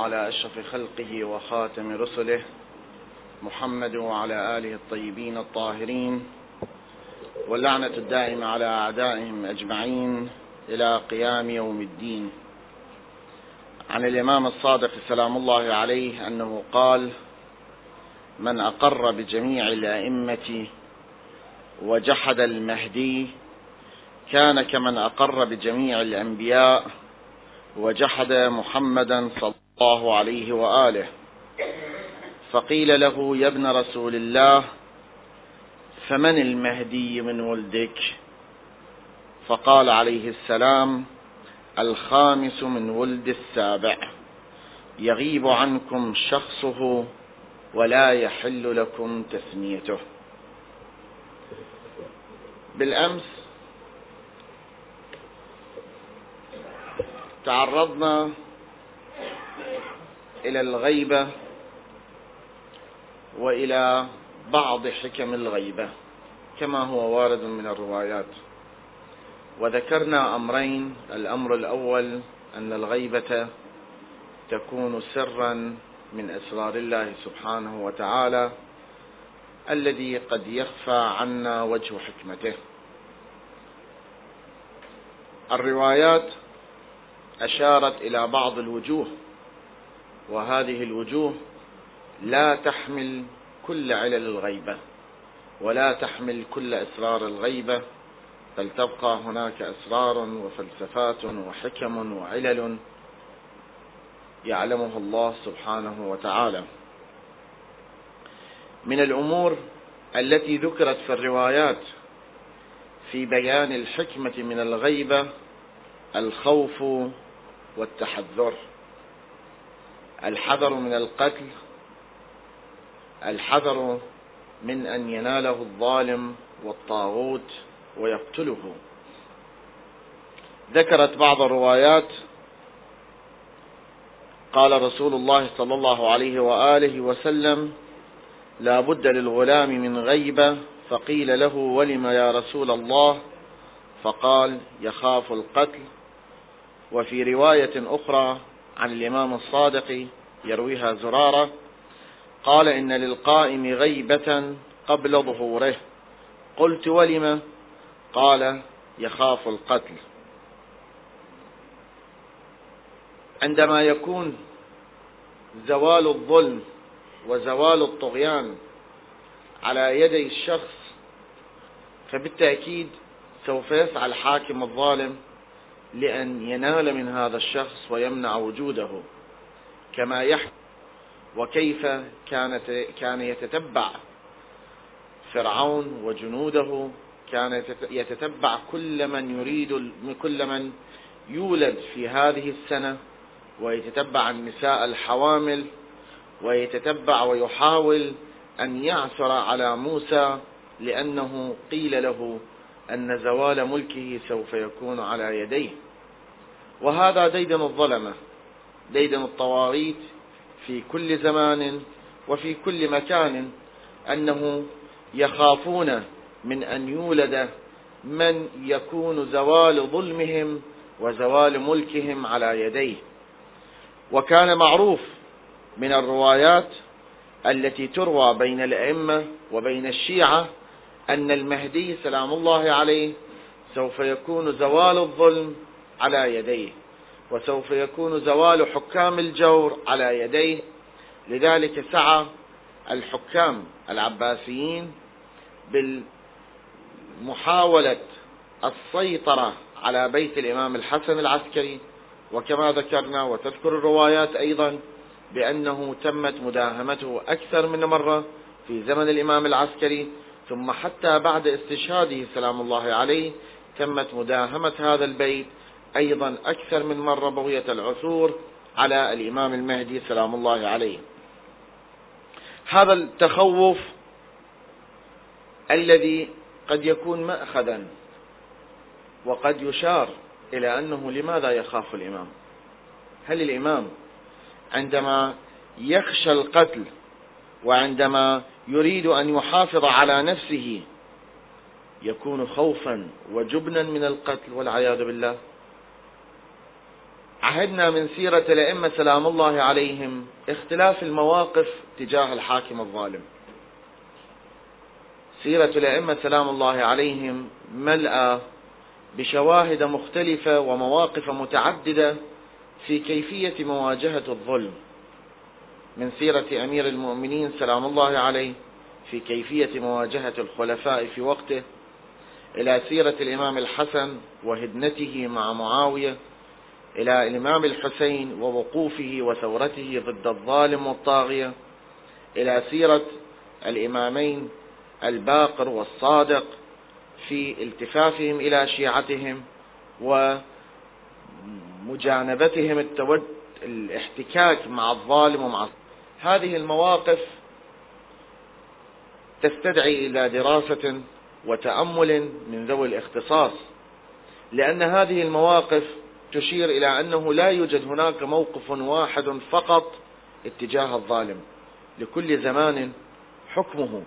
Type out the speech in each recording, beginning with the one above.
على أشرف خلقه وخاتم رسله محمد وعلى آله الطيبين الطاهرين واللعنة الدائمة على أعدائهم أجمعين إلى قيام يوم الدين. عن الإمام الصادق سلام الله عليه أنه قال من أقر بجميع الأئمة وجحد المهدي كان كمن أقر بجميع الأنبياء وجحد محمدا صلى الله عليه وآله. فقيل له يا ابن رسول الله فمن المهدي من ولدك فقال عليه السلام الخامس من ولد السابع. يغيب عنكم شخصه ولا يحل لكم تثنيته. بالأمس تعرضنا إلى الغيبة وإلى بعض حكم الغيبة كما هو وارد من الروايات. وذكرنا أمرين الأمر الأول أن الغيبة تكون سرا من أسرار الله سبحانه وتعالى الذي قد يخفى عنا وجه حكمته. الروايات أشارت إلى بعض الوجوه وهذه الوجوه لا تحمل كل علل الغيبة ولا تحمل كل إسرار الغيبة بل تبقى هناك إسرار وفلسفات وحكم وعلل يعلمها الله سبحانه وتعالى. من الأمور التي ذكرت في الروايات في بيان الحكمة من الغيبة الخوف والتحذر. الحذر من القتل الحذر من أن يناله الظالم والطاغوت ويقتله. ذكرت بعض الروايات. قال رسول الله صلى الله عليه وآله وسلم لا بد للغلام من غيبة. فقيل له ولم يا رسول الله؟ فقال يخاف القتل. وفي رواية أخرى عن الإمام الصادق يرويها زرارة قال إن للقائم غيبة قبل ظهوره. قلت ولم؟ قال يخاف القتل. عندما يكون زوال الظلم وزوال الطغيان على يدي الشخص فبالتأكيد سوف يسعى الحاكم الظالم لأن ينال من هذا الشخص ويمنع وجوده كما يحكي وكيف كانت كان يتتبع فرعون وجنوده كان يتتبع كل من يريد كل من يولد في هذه السنة ويتتبع النساء الحوامل ويتتبع ويحاول أن يعثر على موسى لأنه قيل له أن زوال ملكه سوف يكون على يديه. وهذا ديدن الظلمة ديدن الطواغيت في كل زمان وفي كل مكان أنه يخافون من أن يولد من يكون زوال ظلمهم وزوال ملكهم على يديه. وكان معروف من الروايات التي تروى بين الأئمة وبين الشيعة أن المهدي سلام الله عليه سوف يكون زوال الظلم على يديه وسوف يكون زوال حكام الجور على يديه. لذلك سعى الحكام العباسيين بالمحاولة السيطرة على بيت الإمام الحسن العسكري. وكما ذكرنا وتذكر الروايات أيضا بأنه تمت مداهمته أكثر من مرة في زمن الإمام العسكري. ثم حتى بعد استشهاده سلام الله عليه تمت مداهمة هذا البيت أيضا أكثر من مرة بغية العثور على الإمام المهدي سلام الله عليه. هذا التخوف الذي قد يكون ماخذا وقد يشار إلى أنه لماذا يخاف الإمام؟ هل الإمام عندما يخشى القتل وعندما يريد أن يحافظ على نفسه. يكون خوفا وجبنا من القتل والعياذ بالله. عهدنا من سيرة الأئمة سلام الله عليهم اختلاف المواقف تجاه الحاكم الظالم. سيرة الأئمة سلام الله عليهم ملأى بشواهد مختلفة ومواقف متعددة في كيفية مواجهة الظلم. من سيرة أمير المؤمنين سلام الله عليه في كيفية مواجهة الخلفاء في وقته إلى سيرة الإمام الحسن وهدنته مع معاوية إلى الإمام الحسين ووقوفه وثورته ضد الظالم والطاغية إلى سيرة الإمامين الباقر والصادق في التفافهم إلى شيعتهم ومجانبتهم التود الاحتكاك مع الظالم ومع هذه المواقف تستدعي إلى دراسة وتأمل من ذوي الاختصاص لأن هذه المواقف تشير إلى أنه لا يوجد هناك موقف واحد فقط اتجاه الظالم. لكل زمان حكمه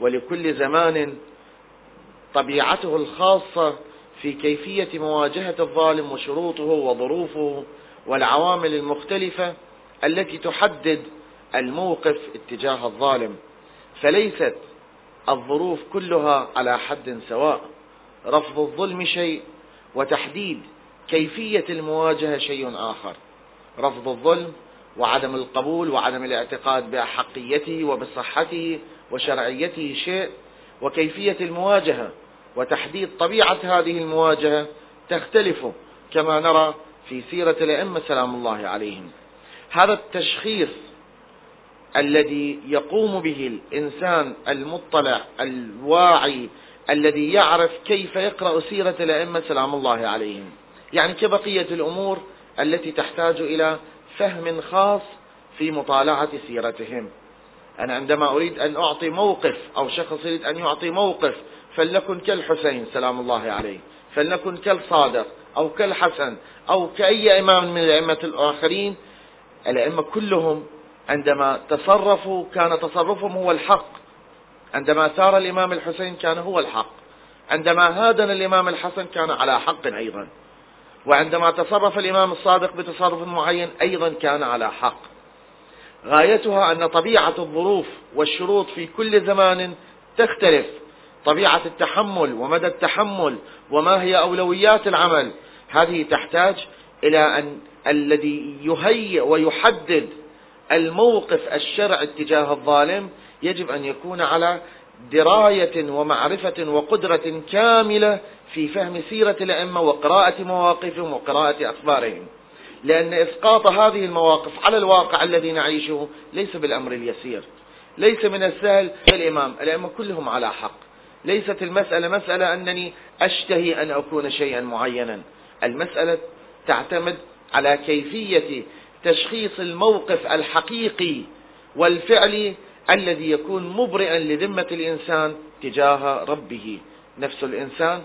ولكل زمان طبيعته الخاصة في كيفية مواجهة الظالم وشروطه وظروفه والعوامل المختلفة التي تحدد الموقف اتجاه الظالم فليست الظروف كلها على حد سواء. رفض الظلم شيء وتحديد كيفية المواجهة شيء آخر. رفض الظلم وعدم القبول وعدم الاعتقاد بأحقيته وبصحته وشرعيته شيء وكيفية المواجهة وتحديد طبيعة هذه المواجهة تختلف كما نرى في سيرة الأئمة سلام الله عليهم. هذا التشخيص الذي يقوم به الإنسان المطلع الواعي الذي يعرف كيف يقرأ سيرة الأئمة سلام الله عليهم. يعني كبقية الأمور التي تحتاج إلى فهم خاص في مطالعة سيرتهم. أنا عندما أريد أن أعطي موقف أو شخص يريد أن يعطي موقف فلنكن كالحسين سلام الله عليه فلنكن كالصادق أو كالحسن أو كأي إمام من الأئمة الآخرين الأئمة كلهم عندما تصرفوا كان تصرفهم هو الحق. عندما سار الإمام الحسين كان هو الحق. عندما هادن الإمام الحسن كان على حق أيضا. وعندما تصرف الإمام الصادق بتصرف معين أيضا كان على حق. غايتها أن طبيعة الظروف والشروط في كل زمان تختلف. طبيعة التحمل ومدى التحمل وما هي أولويات العمل. هذه تحتاج إلى أن الذي يهيئ ويحدد الموقف الشرعي اتجاه الظالم يجب أن يكون على دراية ومعرفة وقدرة كاملة في فهم سيرة الأئمة وقراءة مواقفهم وقراءة أخبارهم. لأن إسقاط هذه المواقف على الواقع الذي نعيشه ليس بالأمر اليسير. ليس من السهل الإمام الأئمة كلهم على حق. ليست المسألة مسألة أنني أشتهي أن أكون شيئا معينا. المسألة تعتمد على كيفية تشخيص الموقف الحقيقي والفعلي الذي يكون مبرئا لذمة الإنسان تجاه ربه. نفس الإنسان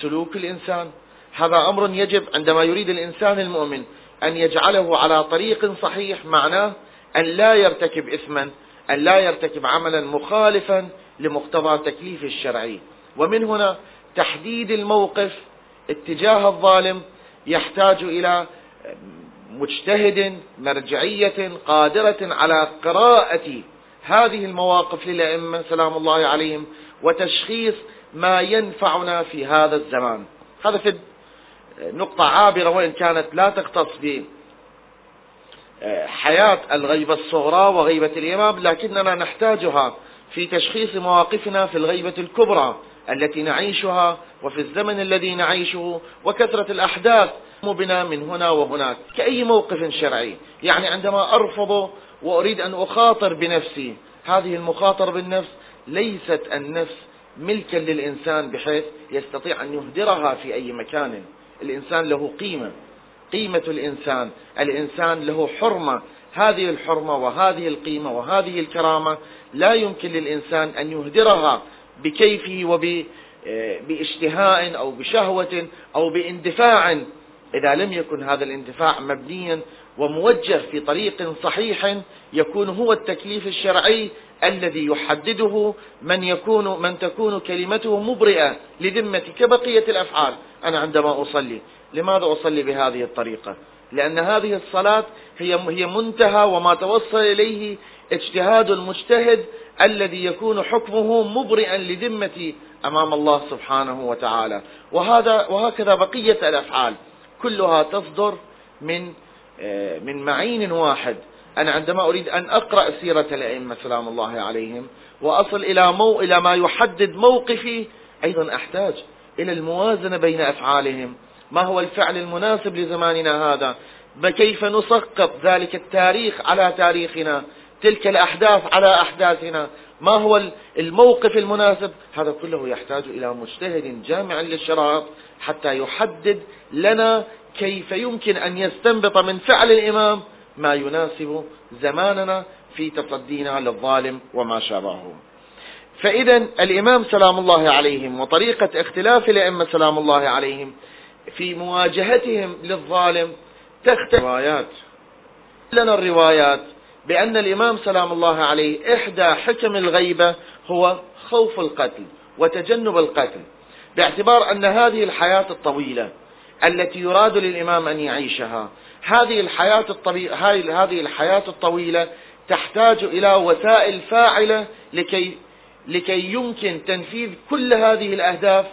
سلوك الإنسان. هذا أمر يجب عندما يريد الإنسان المؤمن أن يجعله على طريق صحيح معناه أن لا يرتكب إثما أن لا يرتكب عملا مخالفا لمقتضى تكليف الشرعي. ومن هنا تحديد الموقف اتجاه الظالم يحتاج إلى مجتهد مرجعية قادرة على قراءة هذه المواقف للأئمة سلام الله عليهم وتشخيص ما ينفعنا في هذا الزمان. هذا في نقطة عابرة وإن كانت لا تختص بحياة الغيبة الصغرى وغيبة الإمام لكننا نحتاجها في تشخيص مواقفنا في الغيبة الكبرى التي نعيشها وفي الزمن الذي نعيشه وكثرة الأحداث بنا من هنا وهناك كأي موقف شرعي. يعني عندما أرفض وأريد أن أخاطر بنفسي هذه المخاطرة بالنفس ليست النفس ملكا للإنسان بحيث يستطيع أن يهدرها في أي مكان. الإنسان له قيمة قيمة الإنسان. الإنسان له حرمة. هذه الحرمة وهذه القيمة وهذه الكرامة لا يمكن للإنسان أن يهدرها بكيفه وب باشتهاء أو بشهوة أو بإندفاع. إذا لم يكن هذا الاندفاع مبنيا وموجه في طريق صحيح يكون هو التكليف الشرعي الذي يحدده من يكون من تكون كلمته مبرئة لذمتي كبقية الأفعال. أنا عندما أصلي لماذا أصلي بهذه الطريقة؟ لأن هذه الصلاة هي هي منتهى وما توصل إليه اجتهاد المجتهد الذي يكون حكمه مبرئا لذمة أمام الله سبحانه وتعالى. وهذا وهكذا بقية الأفعال. كلها تصدر من آه، من معين واحد. أنا عندما أريد أن أقرأ سيرة الأئمة سلام الله عليهم وأصل إلى مو إلى ما يحدد موقفي أيضا أحتاج إلى الموازنة بين أفعالهم. ما هو الفعل المناسب لزماننا هذا؟ كيف نسقط ذلك التاريخ على تاريخنا؟ تلك الأحداث على أحداثنا. ما هو الموقف المناسب؟ هذا كله يحتاج إلى مجتهد جامع للشرائط حتى يحدد لنا كيف يمكن أن يستنبط من فعل الإمام ما يناسب زماننا في تصدينا للظالم وما شابهه. فإذا الإمام سلام الله عليهم وطريقة اختلاف الأئمة سلام الله عليهم في مواجهتهم للظالم تختلف الروايات. لنا الروايات بأن الإمام سلام الله عليه إحدى حكم الغيبة هو خوف القتل وتجنب القتل. باعتبار أن هذه الحياة الطويلة التي يراد للإمام أن يعيشها هذه الحياة الطويلة هذه الحياة الطويلة تحتاج إلى وسائل فاعلة لكي لكي يمكن تنفيذ كل هذه الأهداف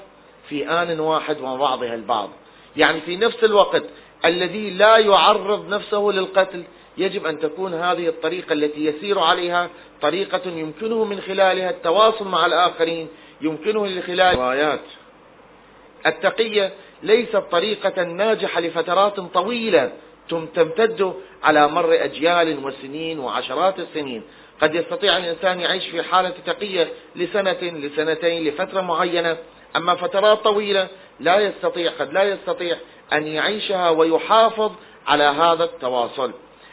في آن واحد وبعضها البعض. يعني في نفس الوقت الذي لا يعرض نفسه للقتل يجب أن تكون هذه الطريقة التي يسير عليها طريقة يمكنه من خلالها التواصل مع الآخرين يمكنه من خلال روايات. التقية ليست طريقة ناجحة لفترات طويلة تمتد على مر أجيال وسنين وعشرات السنين. قد يستطيع الإنسان يعيش في حالة تقية لسنة لسنتين لفترة معينة. أما فترات طويلة لا يستطيع قد لا يستطيع أن يعيشها ويحافظ على هذا التواصل.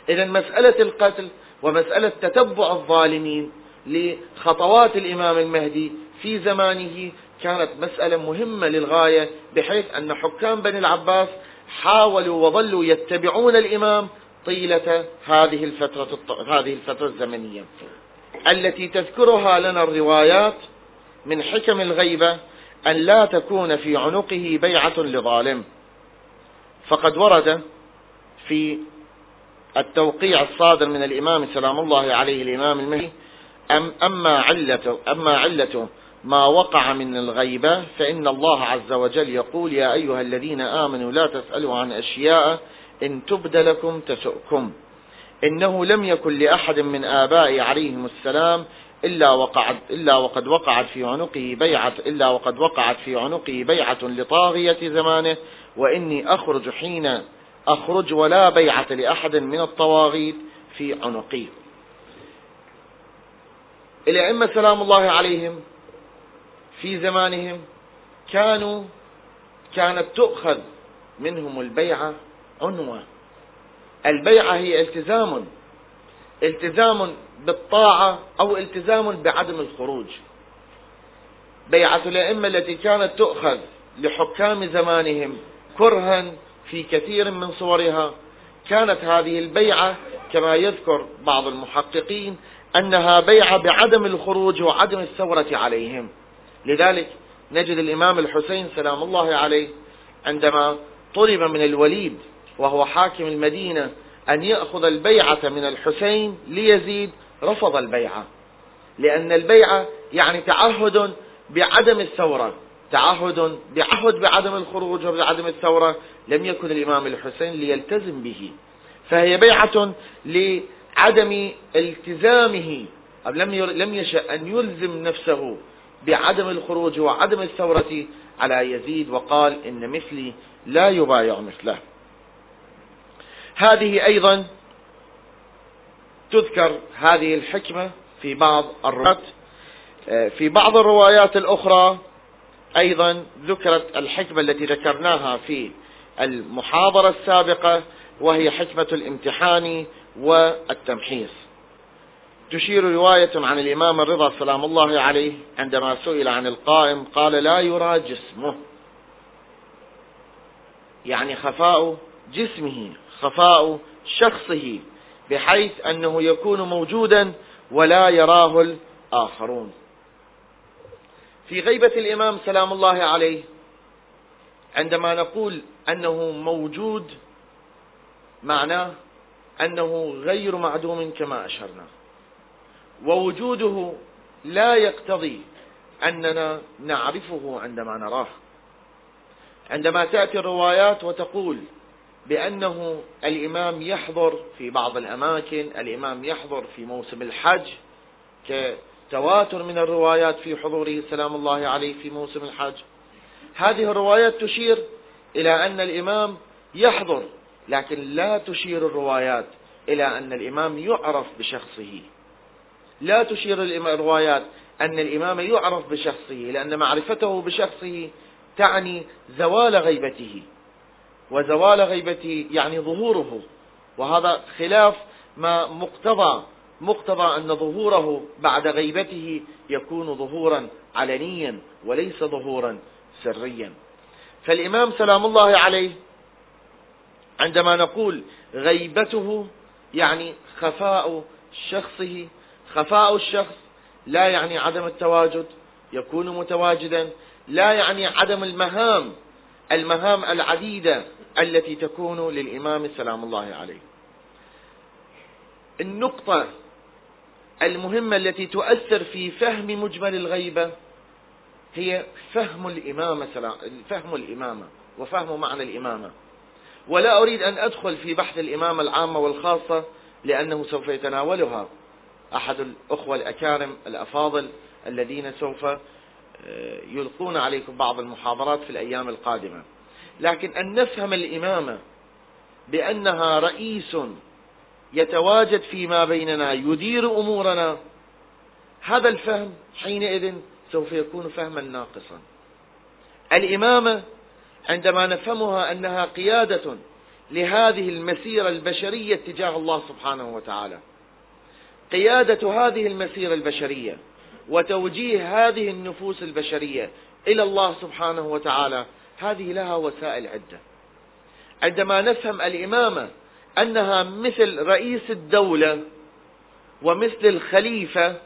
إذا مسألة القتل ومسألة تتبع الظالمين لخطوات الإمام المهدي في زمانه كانت مسألة مهمة للغاية بحيث أن حكام بني العباس حاولوا وظلوا يتبعون الإمام طيلة هذه الفترة هذه الفترة الزمنية. التي تذكرها لنا الروايات من حكم الغيبة أن لا تكون في عنقه بيعة لظالم. فقد ورد في التوقيع الصادر من الإمام سلام الله عليه الإمام المهدي أم أما علته أما علته ما وقع من الغيبة فإن الله عز وجل يقول يا أيها الذين آمنوا لا تسألوا عن أشياء إن تبد لكم تسؤكم. إنه لم يكن لأحد من آبائي عليهم السلام إلا وقعت إلا وقد وقعت في عنقه بيعة إلا وقد وقعت في عنقه بيعة لطاغية زمانه وإني أخرج حين أخرج ولا بيعة لأحد من الطواغيت في عنقي. الأئمة سلام الله عليهم في زمانهم كانوا كانت تؤخذ منهم البيعة عنوة البيعة هي التزام التزام بالطاعة أو التزام بعدم الخروج. بيعة الأئمة التي كانت تؤخذ لحكام زمانهم كرها في كثير من صورها. كانت هذه البيعة كما يذكر بعض المحققين أنها بيعة بعدم الخروج وعدم الثورة عليهم. لذلك نجد الإمام الحسين سلام الله عليه عندما طلب من الوليد وهو حاكم المدينة أن يأخذ البيعة من الحسين ليزيد رفض البيعة. لأن البيعة يعني تعهد بعدم الثورة تعهد بعهد بعدم الخروج وبعدم الثورة لم يكن الإمام الحسين ليلتزم به. فهي بيعة لعدم التزامه لم لم يشأ أن يلزم نفسه بعدم الخروج وعدم الثورة على يزيد وقال إن مثلي لا يبايع مثله. هذه أيضا تذكر هذه الحكمة في بعض الروايات. في بعض الروايات الأخرى أيضا ذكرت الحكمة التي ذكرناها في المحاضرة السابقة وهي حكمة الامتحان والتمحيص. تشير رواية عن الإمام الرضا سلام الله عليه عندما سئل عن القائم قال لا يرى جسمه. يعني خفاء جسمه خفاء شخصه بحيث أنه يكون موجودا ولا يراه الآخرون. في غيبة الإمام سلام الله عليه عندما نقول أنه موجود معناه أنه غير معدوم كما أشرنا. ووجوده لا يقتضي أننا نعرفه عندما نراه. عندما تأتي الروايات وتقول بأنه الإمام يحضر في بعض الأماكن الإمام يحضر في موسم الحج كتواتر من الروايات في حضوره سلام الله عليه في موسم الحج. هذه الروايات تشير إلى أن الإمام يحضر لكن لا تشير الروايات إلى أن الإمام يعرف بشخصه. لا تشير الروايات أن الإمام يعرف بشخصه لأن معرفته بشخصه تعني زوال غيبته. وزوال غيبته يعني ظهوره. وهذا خلاف ما مقتضى مقتضى أن ظهوره بعد غيبته يكون ظهورا علنيا وليس ظهورا سريا. فالإمام سلام الله عليه عندما نقول غيبته يعني خفاء شخصه خفاء الشخص لا يعني عدم التواجد يكون متواجدا لا يعني عدم المهام المهام العديدة التي تكون للإمام سلام الله عليه. النقطة المهمة التي تؤثر في فهم مجمل الغيبة هي فهم الإمامة فهم الإمامة وفهم معنى الإمامة. ولا أريد أن أدخل في بحث الإمامة العامة والخاصة لأنه سوف يتناولها. أحد الأخوة الأكارم الأفاضل الذين سوف آه، يلقون عليكم بعض المحاضرات في الأيام القادمة. لكن أن نفهم الإمامة بأنها رئيس يتواجد فيما بيننا يدير أمورنا هذا الفهم حينئذ سوف يكون فهما ناقصا. الإمامة عندما نفهمها أنها قيادة لهذه المسيرة البشرية تجاه الله سبحانه وتعالى قيادة هذه المسيرة البشرية وتوجيه هذه النفوس البشرية إلى الله سبحانه وتعالى هذه لها وسائل عدة. عندما نفهم الإمامة أنها مثل رئيس الدولة ومثل الخليفة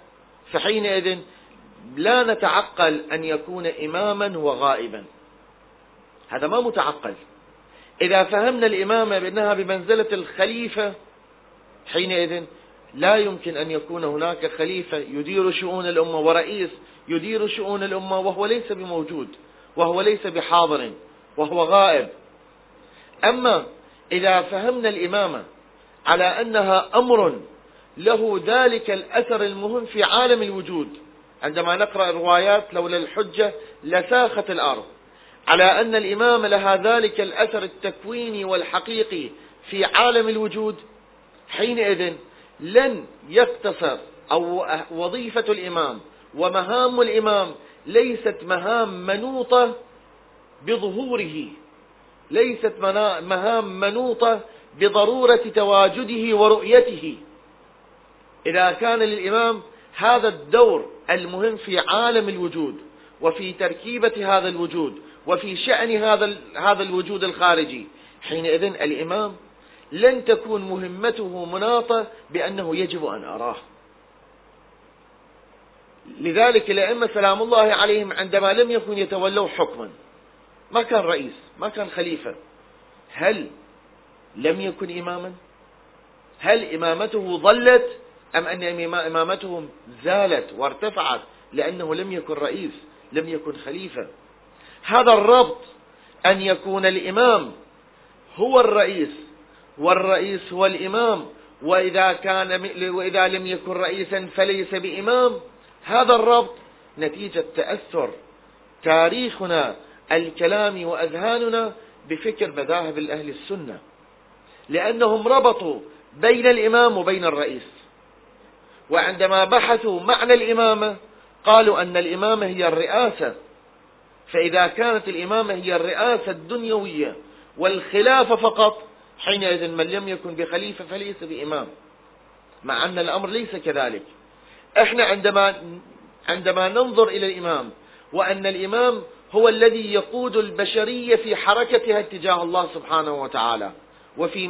فحينئذ لا نتعقل أن يكون إماما وغائبا. هذا ما متعقل. إذا فهمنا الإمامة بأنها بمنزلة الخليفة حينئذ لا يمكن أن يكون هناك خليفة يدير شؤون الأمة ورئيس يدير شؤون الأمة وهو ليس بموجود وهو ليس بحاضر وهو غائب. أما إذا فهمنا الإمامة على أنها أمر له ذلك الأثر المهم في عالم الوجود. عندما نقرأ الروايات لولا الحجة لساخت الأرض. على أن الإمامة لها ذلك الأثر التكويني والحقيقي في عالم الوجود حينئذ لن يقتصر أو وظيفة الإمام ومهام الإمام ليست مهام منوطة بظهوره ليست مهام منوطة بضرورة تواجده ورؤيته. إذا كان للإمام هذا الدور المهم في عالم الوجود وفي تركيبة هذا الوجود وفي شأن هذا هذا الوجود الخارجي حينئذ الإمام لن تكون مهمته مناطة بأنه يجب أن أراه. لذلك الأئمة سلام الله عليهم عندما لم يكن يتولوا حكما ما كان رئيس ما كان خليفة هل لم يكن إماما؟ هل إمامته ظلت أم أن إمامته زالت وارتفعت لأنه لم يكن رئيس لم يكن خليفة؟ هذا الربط أن يكون الإمام هو الرئيس والرئيس هو الإمام وإذا كان وإذا لم يكن رئيسا فليس بإمام. هذا الربط نتيجة تأثر تاريخنا الكلامي وأذهاننا بفكر مذاهب الأهل السنة لأنهم ربطوا بين الإمام وبين الرئيس. وعندما بحثوا معنى الإمامة قالوا أن الإمامة هي الرئاسة. فإذا كانت الإمامة هي الرئاسة الدنيوية والخلافة فقط حينئذ من لم يكن بخليفة فليس بإمام. مع أن الأمر ليس كذلك. إحنا عندما عندما ننظر إلى الإمام وأن الإمام هو الذي يقود البشرية في حركتها اتجاه الله سبحانه وتعالى وفي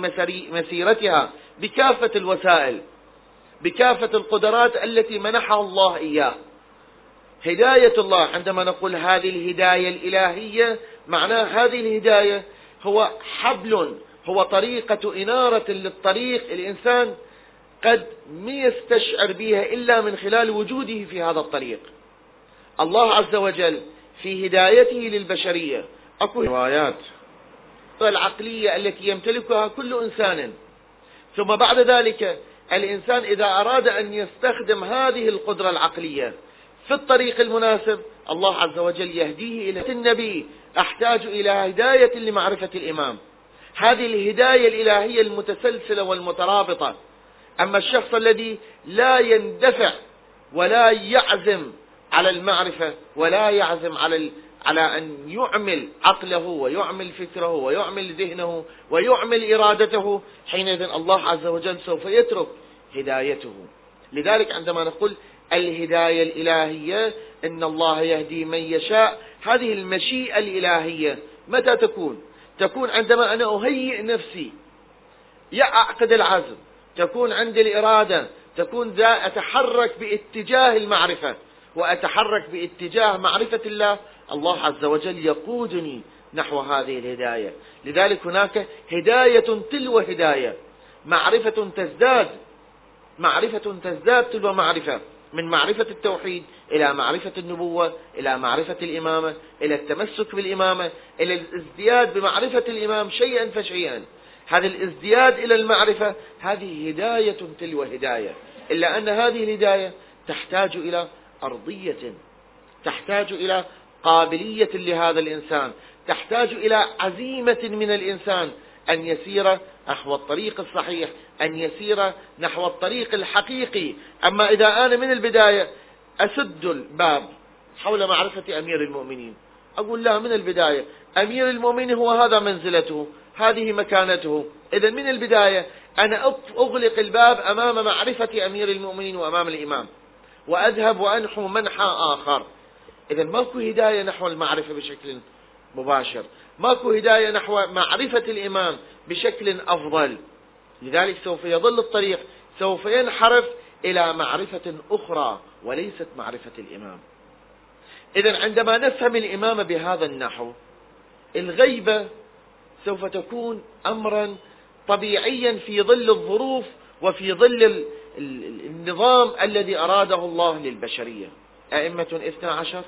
مسيرتها بكافة الوسائل بكافة القدرات التي منحها الله إياه. هداية الله عندما نقول هذه الهداية الإلهية معناه هذه الهداية هو حبل هو طريقة إنارة للطريق. الإنسان قد ما يستشعر بها إلا من خلال وجوده في هذا الطريق. الله عز وجل في هدايته للبشرية. أكو روايات العقلية التي يمتلكها كل إنسان. ثم بعد ذلك الإنسان إذا أراد أن يستخدم هذه القدرة العقلية في الطريق المناسب الله عز وجل يهديه إلى النبي. أحتاج إلى هداية لمعرفة الإمام. هذه الهداية الإلهية المتسلسلة والمترابطة. أما الشخص الذي لا يندفع ولا يعزم على المعرفة ولا يعزم على على أن يعمل عقله ويعمل فكره ويعمل ذهنه ويعمل إرادته حينئذ الله عز وجل سوف يترك هدايته. لذلك عندما نقول الهداية الإلهية إن الله يهدي من يشاء هذه المشيئة الإلهية متى تكون؟ تكون عندما أنا أهيئ نفسي يعقد العزم تكون عندي الإرادة تكون ذا أتحرك باتجاه المعرفة وأتحرك باتجاه معرفة الله الله عز وجل يقودني نحو هذه الهداية. لذلك هناك هداية تلو هداية. معرفة تزداد معرفة تزداد تلو معرفة. من معرفة التوحيد إلى معرفة النبوة إلى معرفة الإمامة إلى التمسك بالإمامة إلى الازدياد بمعرفة الإمام شيئا فشيئا. هذا الازدياد إلى المعرفة هذه هداية تلو هداية. إلا أن هذه الهداية تحتاج إلى أرضية تحتاج إلى قابلية لهذا الإنسان تحتاج إلى عزيمة من الإنسان أن يسير نحو الطريق الصحيح أن يسير نحو الطريق الحقيقي. أما إذا أنا من البداية أسد الباب حول معرفة أمير المؤمنين. أقول لا من البداية أمير المؤمنين هو هذا منزلته هذه مكانته. إذا من البداية أنا أغلق الباب أمام معرفة أمير المؤمنين وأمام الإمام وأذهب وأنحو منحى آخر. إذا ماكو هداية نحو المعرفة بشكل مباشر. ماكو هداية نحو معرفة الإمام بشكل أفضل. لذلك سوف يظل الطريق سوف ينحرف إلى معرفة أخرى. وليست معرفة الإمام. إذا عندما نفهم الإمام بهذا النحو الغيبة سوف تكون أمرا طبيعيا في ظل الظروف وفي ظل النظام الذي أراده الله للبشرية. أئمة اثنى عشر؟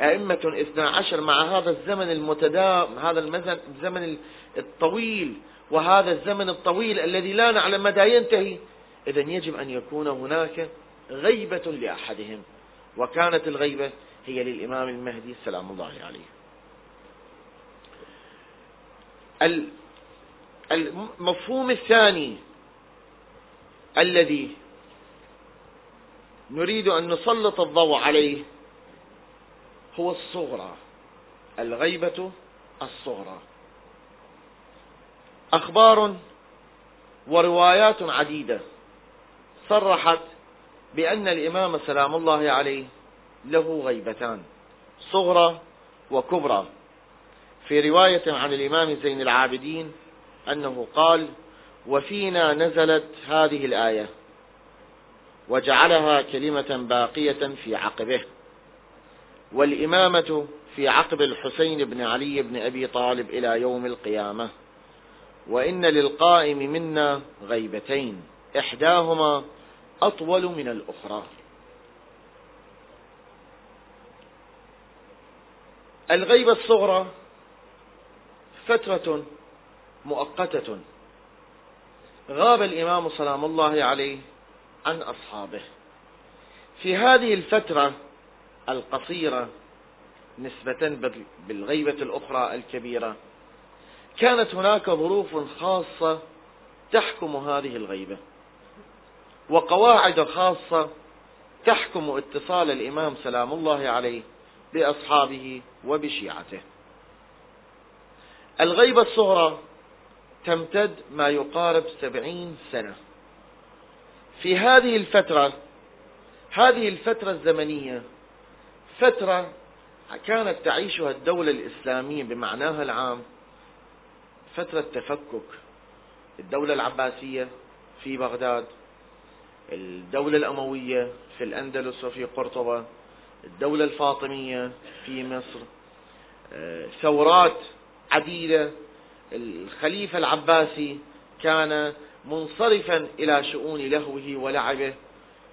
أئمة اثنى عشر مع هذا الزمن المتدام هذا الزمن الطويل وهذا الزمن الطويل الذي لا نعلم متى ينتهي إذا يجب أن يكون هناك غيبة لأحدهم. وكانت الغيبة هي للإمام المهدي سلام الله عليه. المفهوم الثاني الذي نريد أن نسلط الضوء عليه هو الصغرى. الغيبة الصغرى. أخبار وروايات عديدة صرحت بأن الإمام سلام الله عليه له غيبتان صغرى وكبرى. في رواية عن الإمام زين العابدين أنه قال وفينا نزلت هذه الآية وجعلها كلمة باقية في عقبه والإمامة في عقب الحسين بن علي بن أبي طالب إلى يوم القيامة. وإن للقائم منا غيبتين إحداهما أطول من الأخرى. الغيبة الصغرى فترة مؤقتة. غاب الإمام سلام الله عليه عن أصحابه. في هذه الفترة القصيرة نسبة بالغيبة الأخرى الكبيرة كانت هناك ظروف خاصة تحكم هذه الغيبة. وقواعد خاصة تحكم اتصال الإمام سلام الله عليه بأصحابه وبشيعته. الغيبة الصغرى تمتد ما يقارب سبعين سنة. في هذه الفترة هذه الفترة الزمنية فترة كانت تعيشها الدولة الإسلامية بمعناها العام فترة تفكك. الدولة العباسية في بغداد الدولة الأموية في الأندلس وفي قرطبة الدولة الفاطمية في مصر آه، ثورات عديدة. الخليفة العباسي كان منصرفا إلى شؤون لهوه ولعبه.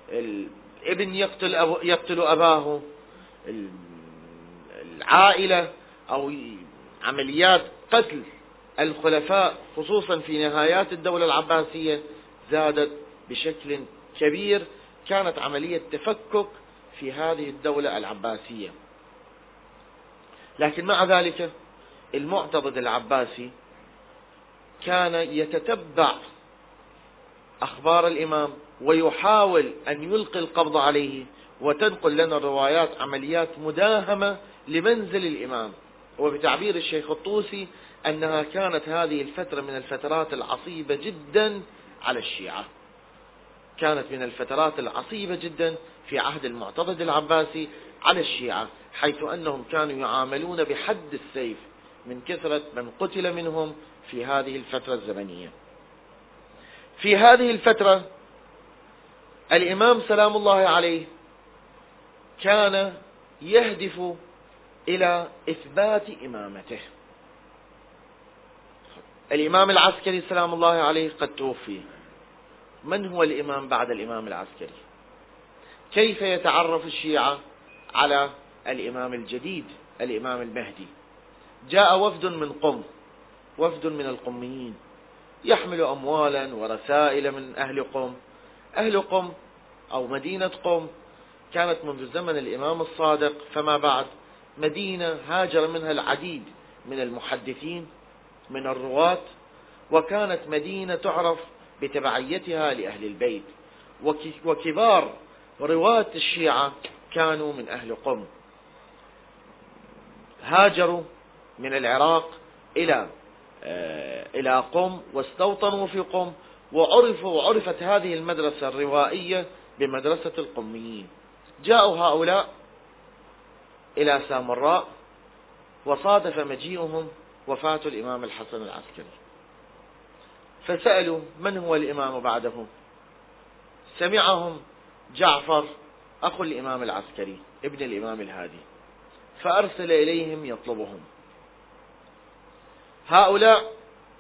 الابن يقتل, أبو يقتل أباه. العائلة أو عمليات قتل الخلفاء خصوصا في نهايات الدولة العباسية زادت بشكل كبير كانت عملية تفكك في هذه الدولة العباسية. لكن مع ذلك المعتضد العباسي كان يتتبع أخبار الإمام ويحاول أن يلقي القبض عليه وتنقل لنا الروايات عمليات مداهمة لمنزل الإمام. وبتعبير الشيخ الطوسي أنها كانت هذه الفترة من الفترات العصيبة جدا على الشيعة. كانت من الفترات العصيبة جدا في عهد المعتضد العباسي على الشيعة حيث أنهم كانوا يعاملون بحد السيف من كثرة من قتل منهم في هذه الفترة الزمنية. في هذه الفترة الإمام سلام الله عليه كان يهدف إلى إثبات إمامته. الإمام العسكري سلام الله عليه قد توفي. من هو الإمام بعد الإمام العسكري؟ كيف يتعرف الشيعة على الإمام الجديد الإمام المهدي؟ جاء وفد من قم وفد من القميين يحمل أموالا ورسائل من أهل قم أهل قم أو مدينة قم كانت منذ زمن الإمام الصادق فما بعد مدينة هاجر منها العديد من المحدثين من الرواة وكانت مدينة تعرف بتبعيتها لأهل البيت. وكبار رواة الشيعة كانوا من أهل قم. هاجروا من العراق إلى آه، إلى قم واستوطنوا في قم وعرفوا وعرفت هذه المدرسة الروائية بمدرسة القميين. جاءوا هؤلاء إلى سامراء وصادف مجيئهم وفاة الإمام الحسن العسكري. فسألوا من هو الإمام بعده سمعهم جعفر أخو الإمام العسكري ابن الإمام الهادي فأرسل إليهم يطلبهم. هؤلاء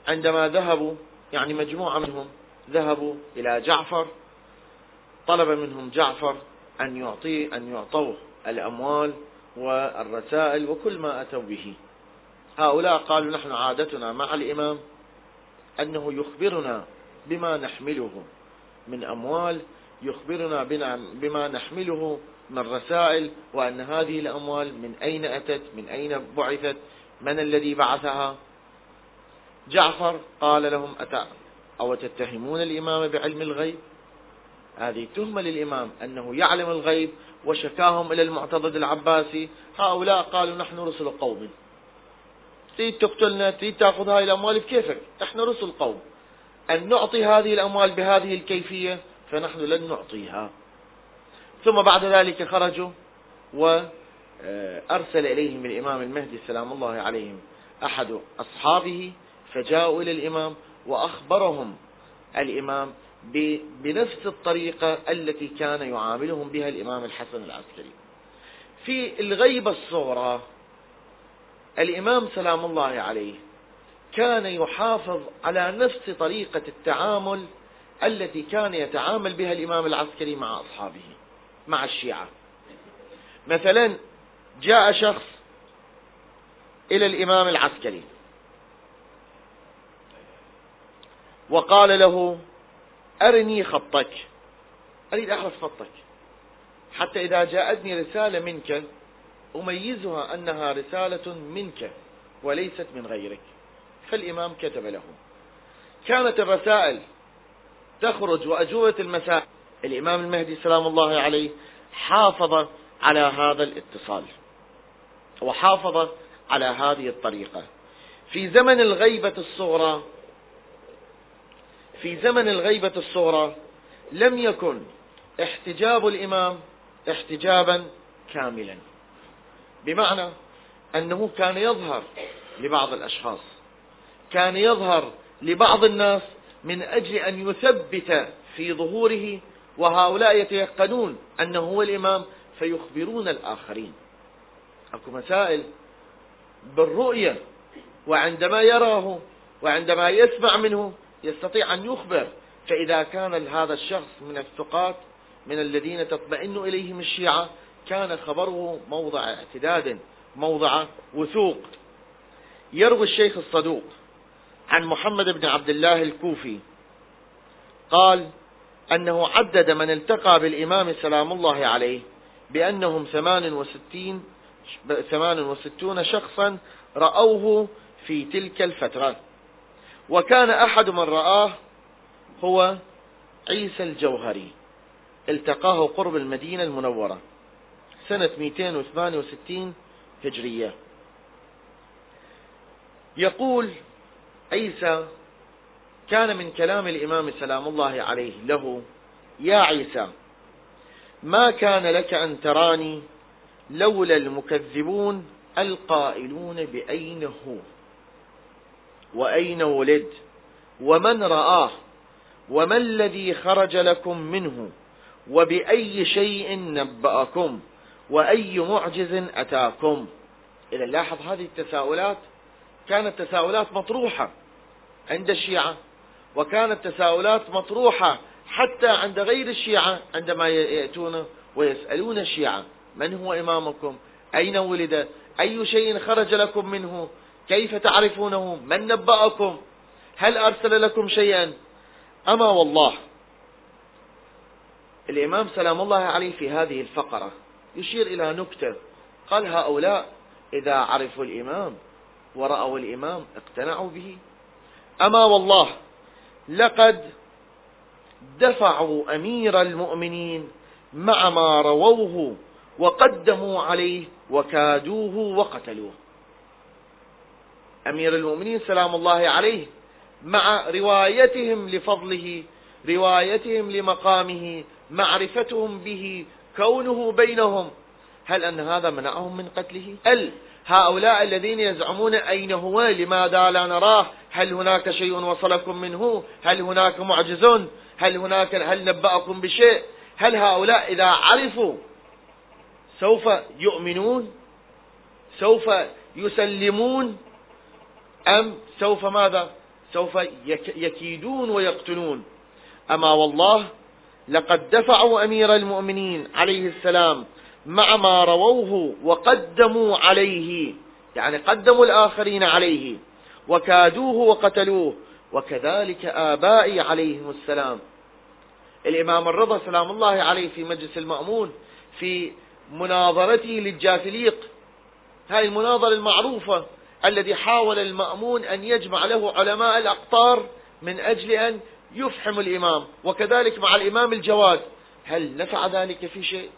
عندما ذهبوا يعني مجموعة منهم ذهبوا إلى جعفر طلب منهم جعفر أن يعطيه أن يعطوه الأموال والرسائل وكل ما أتوا به. هؤلاء قالوا نحن عادتنا مع الإمام أنه يخبرنا بما نحمله من أموال يخبرنا بما نحمله من رسائل وأن هذه الأموال من أين أتت من أين بعثت من الذي بعثها؟ جعفر قال لهم أتى أو تتهمون الإمام بعلم الغيب؟ هذه تهمة للإمام أنه يعلم الغيب وشكاهم إلى المعتضد العباسي. هؤلاء قالوا نحن رسل قوم. تريد تقتلنا تريد تأخذ هذه الأموال بكيفك. إحنا رسل قوم. أن نعطي هذه الأموال بهذه الكيفية فنحن لن نعطيها. ثم بعد ذلك خرجوا وأرسل إليهم الإمام المهدي سلام الله عليهم أحد أصحابه فجاءوا إلى الإمام وأخبرهم الإمام بنفس الطريقة التي كان يعاملهم بها الإمام الحسن العسكري. في الغيبة الصغرى الإمام سلام الله عليه كان يحافظ على نفس طريقة التعامل التي كان يتعامل بها الإمام العسكري مع أصحابه مع الشيعة. مثلا جاء شخص إلى الإمام العسكري وقال له أرني خطك أريد أعرف خطك حتى إذا جاءتني رسالة منك أميزها أنها رسالة منك وليست من غيرك. فالإمام كتب له. كانت الرسائل تخرج وأجوبة المساء الإمام المهدي سلام الله عليه حافظ على هذا الاتصال. وحافظ على هذه الطريقة. في زمن الغيبة الصغرى في زمن الغيبة الصغرى لم يكن احتجاب الإمام احتجابا كاملا. بمعنى أنه كان يظهر لبعض الأشخاص كان يظهر لبعض الناس من أجل أن يثبت في ظهوره وهؤلاء يتيقنون أنه هو الإمام فيخبرون الآخرين. أكو مسائل بالرؤية وعندما يراه وعندما يسمع منه يستطيع أن يخبر. فإذا كان هذا الشخص من الثقات من الذين تطمئن إليهم الشيعة كان خبره موضع اعتداد موضع وثوق. يروي الشيخ الصدوق عن محمد بن عبد الله الكوفي قال أنه عدد من التقى بالإمام سلام الله عليه بأنهم ثمان وستين ثمان وستون شخصا رأوه في تلك الفترة. وكان أحد من رآه هو عيسى الجوهري التقاه قرب المدينة المنورة. سنة 268 هجرية. يقول عيسى كان من كلام الإمام سلام الله عليه له يا عيسى ما كان لك أن تراني لولا المكذبون القائلون بأين هو؟ وأين ولد؟ ومن رآه؟ وما الذي خرج لكم منه؟ وبأي شيء نبأكم؟ وأي معجز أتاكم. إذا لاحظ هذه التساؤلات كانت تساؤلات مطروحة عند الشيعة وكانت تساؤلات مطروحة حتى عند غير الشيعة عندما يأتون ويسألون الشيعة من هو إمامكم؟ أين ولد؟ أي شيء خرج لكم منه؟ كيف تعرفونه؟ من نبأكم؟ هل أرسل لكم شيئا؟ أما والله الإمام سلام الله عليه في هذه الفقرة يشير إلى نكتة. قال هؤلاء إذا عرفوا الإمام ورأوا الإمام اقتنعوا به. أما والله لقد دفعوا أمير المؤمنين مع ما رووه وقدموا عليه وكادوه وقتلوه. أمير المؤمنين سلام الله عليه مع روايتهم لفضله روايتهم لمقامه معرفتهم به كونه بينهم. هل أن هذا منعهم من قتله؟ هل هؤلاء الذين يزعمون أين هو؟ لماذا لا نراه؟ هل هناك شيء وصلكم منه؟ هل هناك معجز هل هناك هل نبأكم بشيء؟ هل هؤلاء إذا عرفوا سوف يؤمنون؟ سوف يسلمون؟ أم سوف ماذا؟ سوف يكيدون ويقتلون؟ أما والله لقد دفعوا أمير المؤمنين عليه السلام مع ما رووه وقدموا عليه يعني قدموا الآخرين عليه وكادوه وقتلوه وكذلك آبائي عليهم السلام. الإمام الرضا سلام الله عليه في مجلس المأمون في مناظرته للجاثليق هذه المناظرة المعروفة الذي حاول المأمون أن يجمع له علماء الأقطار من أجل أن يفحم الإمام وكذلك مع الإمام الجواد. هل نفع ذلك في شيء؟